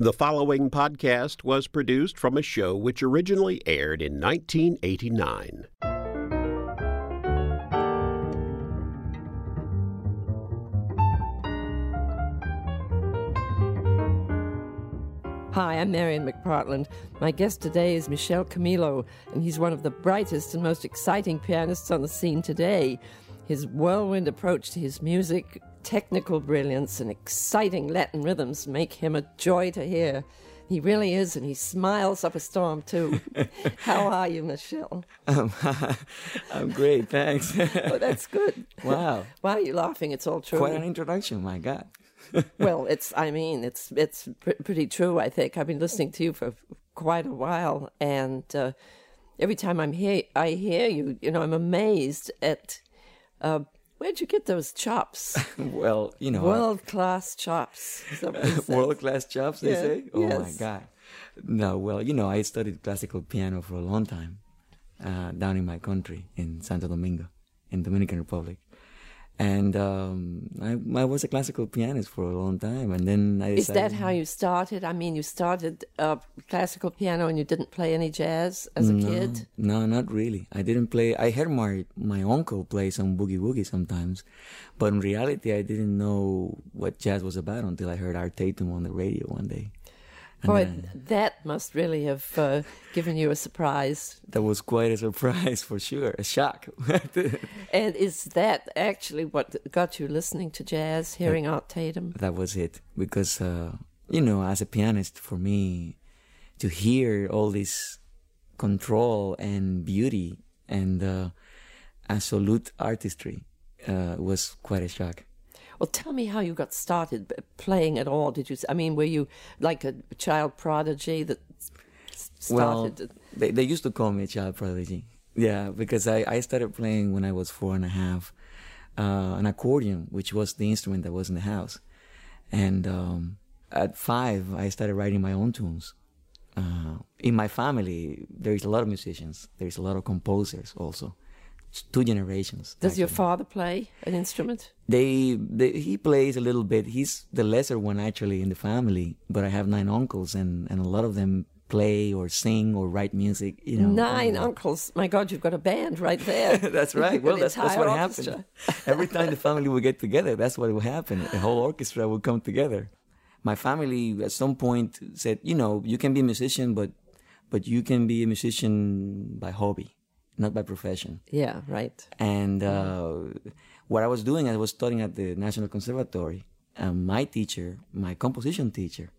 The following podcast was produced from a show which originally aired in 1989. Hi, I'm Marian McPartland. My guest today is Michel Camilo, and he's one of the brightest and most exciting pianists on the scene today. His whirlwind approach to his music, technical brilliance, and exciting Latin rhythms make him a joy to hear. He really is, and he smiles up a storm, too. How are you, Michel? Um, I'm great, thanks. oh, that's good. Wow. Why are you laughing? It's all true. Quite an introduction, my God. well, it's, I mean, it's, it's pr- pretty true, I think. I've been listening to you for quite a while, and uh, every time I'm here, I hear you, you know, I'm amazed at uh, where'd you get those chops? well, you know, world class chops. world class chops, they yeah. say. Oh yes. my God! No, well, you know, I studied classical piano for a long time uh, down in my country in Santo Domingo, in Dominican Republic. And um, I, I was a classical pianist for a long time, and then I decided, is that how you started? I mean, you started uh, classical piano and you didn't play any jazz as a no, kid. No, not really. I didn't play. I heard my my uncle play some boogie woogie sometimes, but in reality, I didn't know what jazz was about until I heard Art Tatum on the radio one day. Boy, then, that must really have uh, given you a surprise. That was quite a surprise for sure, a shock. and is that actually what got you listening to jazz, hearing that, Art Tatum? That was it, because uh, you know, as a pianist, for me, to hear all this control and beauty and uh, absolute artistry uh, was quite a shock. Well, tell me how you got started playing at all. Did you? I mean, were you like a child prodigy that started? Well, they, they used to call me a child prodigy. Yeah, because I, I started playing when I was four and a half, uh, an accordion, which was the instrument that was in the house. And um, at five, I started writing my own tunes. Uh, in my family, there is a lot of musicians. There is a lot of composers also two generations. Does actually. your father play an instrument? They, they, he plays a little bit. He's the lesser one actually in the family, but I have nine uncles, and and a lot of them play or sing or write music. You know, nine uncles. My God, you've got a band right there. that's right. well, that's, that's what orchestra. happened. Every time the family would get together, that's what would happen. The whole orchestra would come together. My family at some point said, you know, you can be a musician, but but you can be a musician by hobby not by profession. Yeah, right. And uh, what I was doing, I was studying at the National Conservatory. And my teacher, my composition teacher,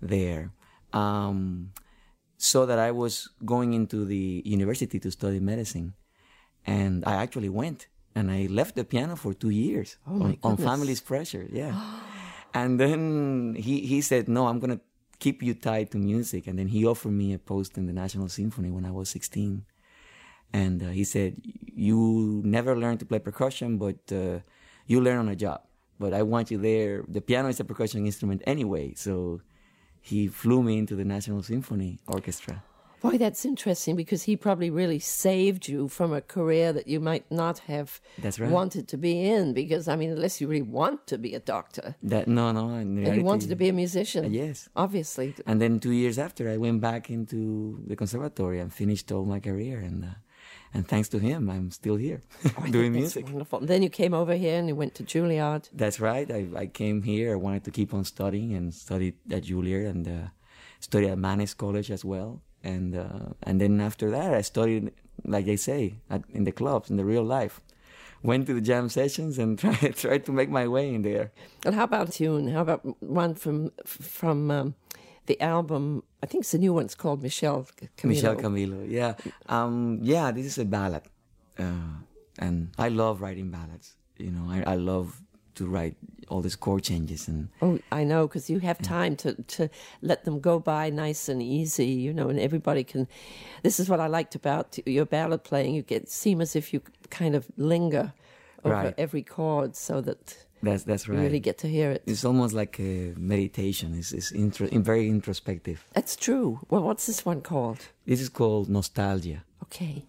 there, um, saw that I was going into the university to study medicine, and I actually went. And I left the piano for two years oh on, on family's pressure. Yeah. and then he, he said, No, I'm going to keep you tied to music. And then he offered me a post in the National Symphony when I was 16 and uh, he said, "You never learn to play percussion, but uh, you learn on a job. But I want you there. The piano is a percussion instrument anyway, so." He flew me into the National Symphony Orchestra. Boy, that's interesting because he probably really saved you from a career that you might not have that's right. wanted to be in. Because I mean, unless you really want to be a doctor, that no, no, and you wanted to be a musician, uh, yes, obviously. And then two years after, I went back into the conservatory and finished all my career and. Uh, and thanks to him, I'm still here oh, doing that's music. Wonderful. And then you came over here and you went to Juilliard. That's right. I, I came here. I wanted to keep on studying and studied at Juilliard and uh, studied at Mannes College as well. And uh, and then after that, I studied, like they say, at, in the clubs, in the real life. Went to the jam sessions and tried tried to make my way in there. And how about tune? How about one from from um, the album? I think it's the new one. It's called Michelle Camilo. Michel Camilo. Yeah, um, yeah. This is a ballad, uh, and I love writing ballads. You know, I, I love to write all these chord changes and. Oh, I know, because you have time to to let them go by nice and easy. You know, and everybody can. This is what I liked about your ballad playing. You get seem as if you kind of linger over Right. every chord, so that That's that's right. you really get to hear it. It's almost like a meditation. It's, it's intro, very introspective. That's true. Well, what's this one called? This is called nostalgia. Okay.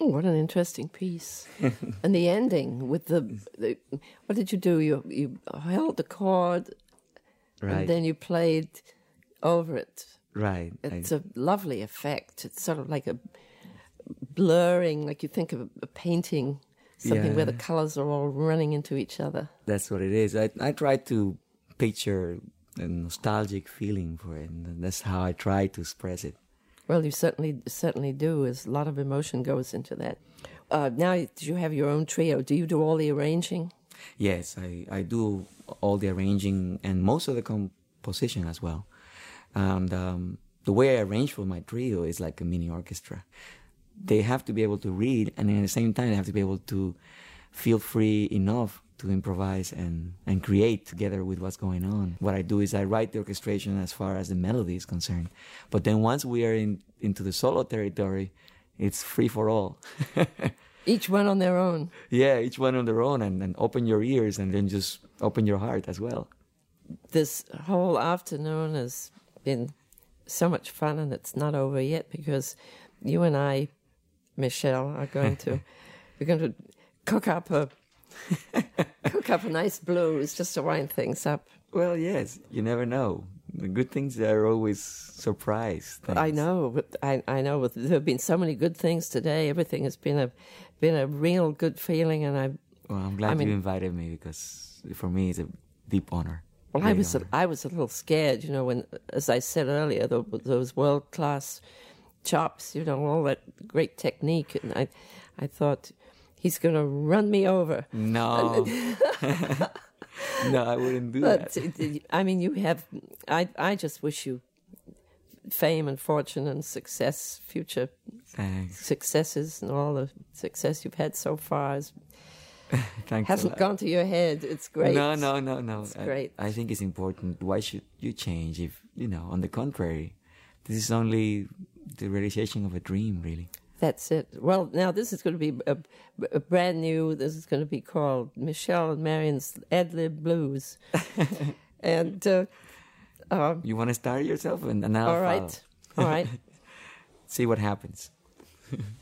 Oh, what an interesting piece. and the ending with the, the, what did you do? You you held the chord Right. and then you played over it. right. It's a lovely effect. It's sort of like a blurring, like you think of a, a painting, something where the colors are all running into each other. that's what it is. I I try to picture a nostalgic feeling for it, and that's how I try to express it. Well, you certainly certainly do. As a lot of emotion goes into that. Uh, now, you have your own trio? Do you do all the arranging? Yes, I, I do all the arranging and most of the composition as well. And um, the way I arrange for my trio is like a mini orchestra. They have to be able to read, and at the same time, they have to be able to feel free enough to improvise and, and create together with what's going on. What I do is I write the orchestration as far as the melody is concerned. But then once we are in, into the solo territory, it's free for all. Each one on their own. yeah, each one on their own, and, and open your ears, and then just open your heart as well. This whole afternoon has been so much fun, and it's not over yet because you and I, Michelle, are going to we're going to cook up a cook up a nice blues just to wind things up. Well, yes, you never know. The good things are always surprise. I know, but I I know but there have been so many good things today. Everything has been a been a real good feeling, and I Well, I'm glad I mean- you invited me because for me it's a deep honor. Well, I was a. I was a little scared, you know, when, as I said earlier, tho- those world class chops, you know, all that great technique, and I, I thought he's going to run me over. No, no, I wouldn't do But that. Uh, it- I mean, you have. I I just wish you fame and fortune and success, future Thanks, successes, and all the success you've had so far is, thanks. hasn't gone to your head. It's great. No, no, no, no. It's I- great. I, think it's important. Why should you change if you know? On the contrary, this is only the realization of a dream, really. That's it. Well, now this is going to be a, a brand new. This is going to be called Michelle and Marian's Ad Lib Blues, and uh, um, You want to start yourself, and, and I'll all right, all right. See what happens.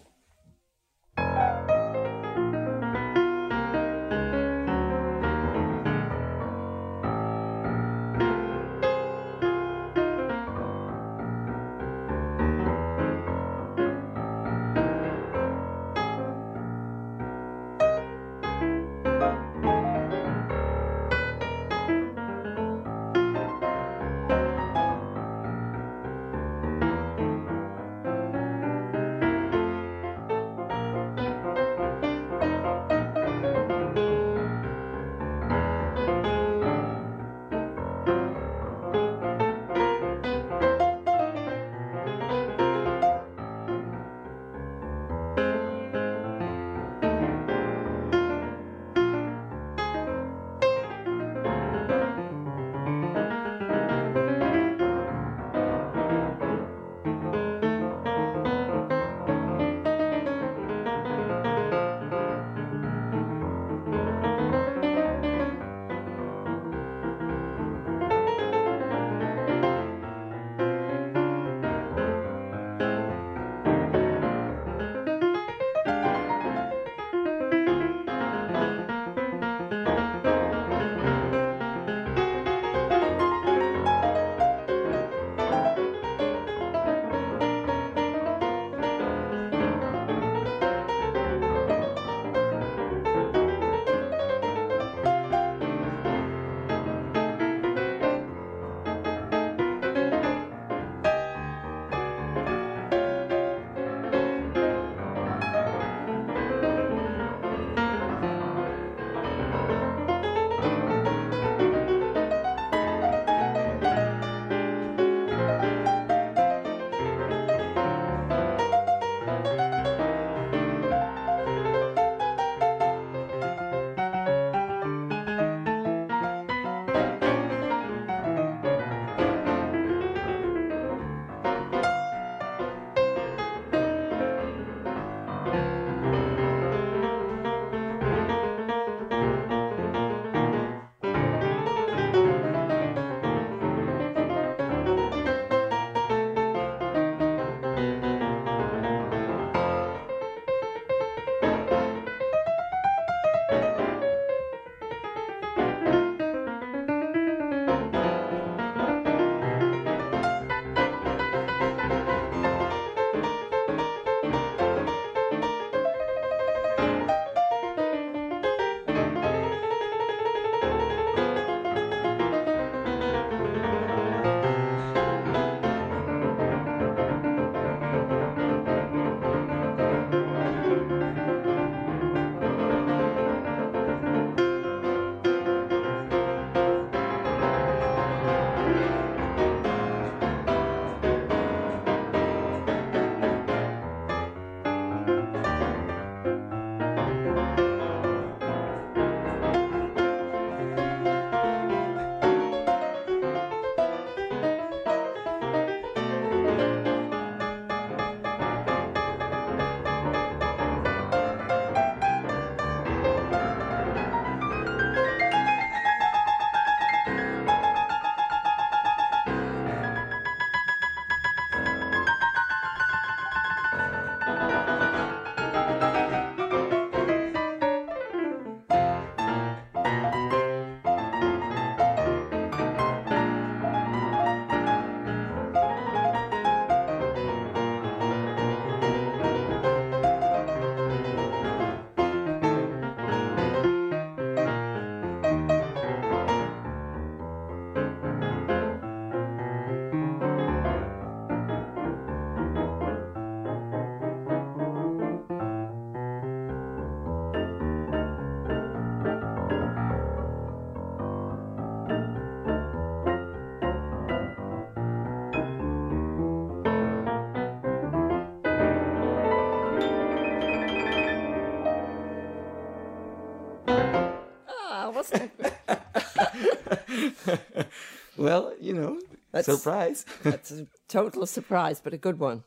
well, you know, That's- surprise. That's a total surprise, but a good one.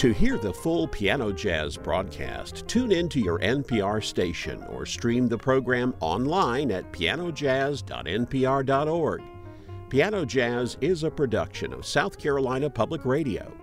To hear the full Piano Jazz broadcast, tune in to your NPR station or stream the program online at pianojazz.npr.org. Piano Jazz is a production of South Carolina Public Radio.